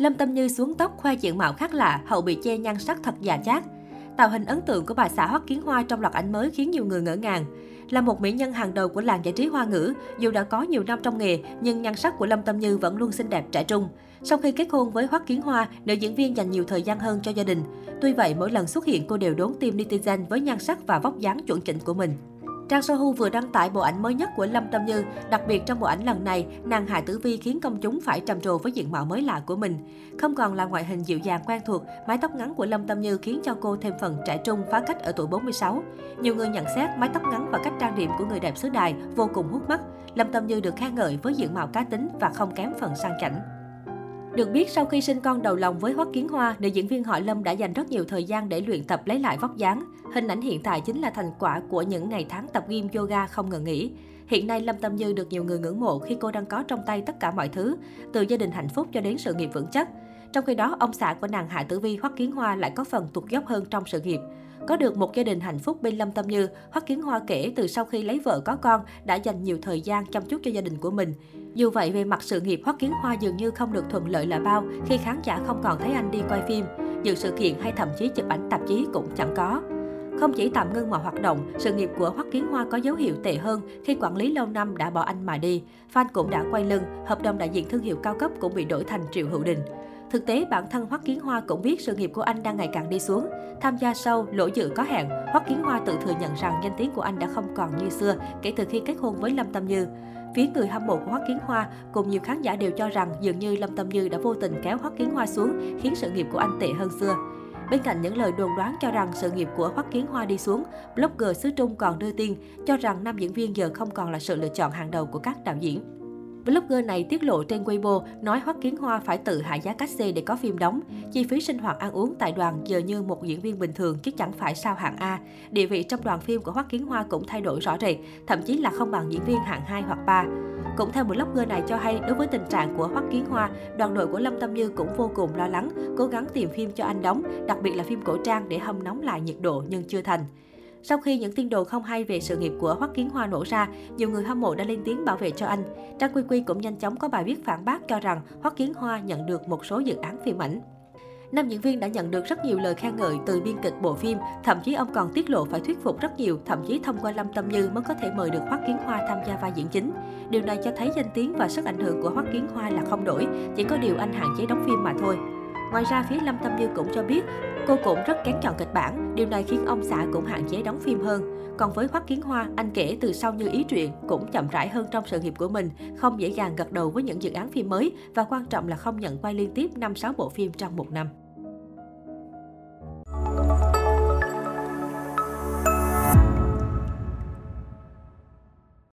Lâm Tâm Như xuống tóc khoe diện mạo khác lạ, hậu bị che nhan sắc thật già chát. Tạo hình ấn tượng của bà xã Hoắc Kiến Hoa trong loạt ảnh mới khiến nhiều người ngỡ ngàng. Là một mỹ nhân hàng đầu của làng giải trí hoa ngữ, dù đã có nhiều năm trong nghề, nhưng nhan sắc của Lâm Tâm Như vẫn luôn xinh đẹp trẻ trung. Sau khi kết hôn với Hoắc Kiến Hoa, nữ diễn viên dành nhiều thời gian hơn cho gia đình. Tuy vậy, mỗi lần xuất hiện cô đều đốn tim netizen với nhan sắc và vóc dáng chuẩn chỉnh của mình. Trang Sohu vừa đăng tải bộ ảnh mới nhất của Lâm Tâm Như. Đặc biệt trong bộ ảnh lần này, nàng Hạ Tử Vi khiến công chúng phải trầm trồ với diện mạo mới lạ của mình. Không còn là ngoại hình dịu dàng quen thuộc, mái tóc ngắn của Lâm Tâm Như khiến cho cô thêm phần trẻ trung phá cách ở tuổi 46. Nhiều người nhận xét mái tóc ngắn và cách trang điểm của người đẹp xứ đài vô cùng hút mắt. Lâm Tâm Như được khen ngợi với diện mạo cá tính và không kém phần sang chảnh. Được biết, sau khi sinh con đầu lòng với Hoắc Kiến Hoa, nữ diễn viên họ Lâm đã dành rất nhiều thời gian để luyện tập lấy lại vóc dáng. Hình ảnh hiện tại chính là thành quả của những ngày tháng tập gym yoga không ngừng nghỉ. Hiện nay, Lâm Tâm Như được nhiều người ngưỡng mộ khi cô đang có trong tay tất cả mọi thứ, từ gia đình hạnh phúc cho đến sự nghiệp vững chắc. Trong khi đó, ông xã của nàng Hạ Tử Vi Hoắc Kiến Hoa lại có phần tụt dốc hơn trong sự nghiệp. Có được một gia đình hạnh phúc bên Lâm Tâm Như, Hoắc Kiến Hoa kể từ sau khi lấy vợ có con đã dành nhiều thời gian chăm chút cho gia đình của mình. Dù vậy, về mặt sự nghiệp, Hoắc Kiến Hoa dường như không được thuận lợi là bao khi khán giả không còn thấy anh đi quay phim, dự sự kiện hay thậm chí chụp ảnh tạp chí cũng chẳng có. Không chỉ tạm ngưng mọi hoạt động, sự nghiệp của Hoắc Kiến Hoa có dấu hiệu tệ hơn khi quản lý lâu năm đã bỏ anh mà đi. Fan cũng đã quay lưng, hợp đồng đại diện thương hiệu cao cấp cũng bị đổi thành Triệu Hữu Đình. Thực tế, bản thân Hoắc Kiến Hoa cũng biết sự nghiệp của anh đang ngày càng đi xuống. Tham gia sâu, lỗ dự có hẹn, Hoắc Kiến Hoa tự thừa nhận rằng danh tiếng của anh đã không còn như xưa kể từ khi kết hôn với Lâm Tâm Như. Phía người hâm mộ của Hoắc Kiến Hoa cùng nhiều khán giả đều cho rằng dường như Lâm Tâm Như đã vô tình kéo Hoắc Kiến Hoa xuống, khiến sự nghiệp của anh tệ hơn xưa. Bên cạnh những lời đồn đoán cho rằng sự nghiệp của Hoắc Kiến Hoa đi xuống, blogger xứ Trung còn đưa tin cho rằng nam diễn viên giờ không còn là sự lựa chọn hàng đầu của các đạo diễn. Blogger này tiết lộ trên Weibo nói Hoắc Kiến Hoa phải tự hạ giá cách xe để có phim đóng. Chi phí sinh hoạt ăn uống tại đoàn giờ như một diễn viên bình thường chứ chẳng phải sao hạng A. Địa vị trong đoàn phim của Hoắc Kiến Hoa cũng thay đổi rõ rệt, thậm chí là không bằng diễn viên hạng 2 hoặc 3. Cũng theo blogger này cho hay, đối với tình trạng của Hoắc Kiến Hoa, đoàn đội của Lâm Tâm Như cũng vô cùng lo lắng, cố gắng tìm phim cho anh đóng, đặc biệt là phim cổ trang để hâm nóng lại nhiệt độ nhưng chưa thành. Sau khi những tin đồn không hay về sự nghiệp của Hoắc Kiến Hoa nổ ra, nhiều người hâm mộ đã lên tiếng bảo vệ cho anh. Trang Quy Quy cũng nhanh chóng có bài viết phản bác cho rằng Hoắc Kiến Hoa nhận được một số dự án phim ảnh. Nam diễn viên đã nhận được rất nhiều lời khen ngợi từ biên kịch bộ phim, thậm chí ông còn tiết lộ phải thuyết phục rất nhiều, thậm chí thông qua Lâm Tâm Như mới có thể mời được Hoắc Kiến Hoa tham gia vai diễn chính. Điều này cho thấy danh tiếng và sức ảnh hưởng của Hoắc Kiến Hoa là không đổi, chỉ có điều anh hạn chế đóng phim mà thôi. Ngoài ra, phía Lâm Tâm Như cũng cho biết cô cũng rất kén chọn kịch bản. Điều này khiến ông xã cũng hạn chế đóng phim hơn. Còn với Hoắc Kiến Hoa, anh kể từ sau như ý truyện cũng chậm rãi hơn trong sự nghiệp của mình, không dễ dàng gật đầu với những dự án phim mới và quan trọng là không nhận quay liên tiếp 5-6 bộ phim trong một năm.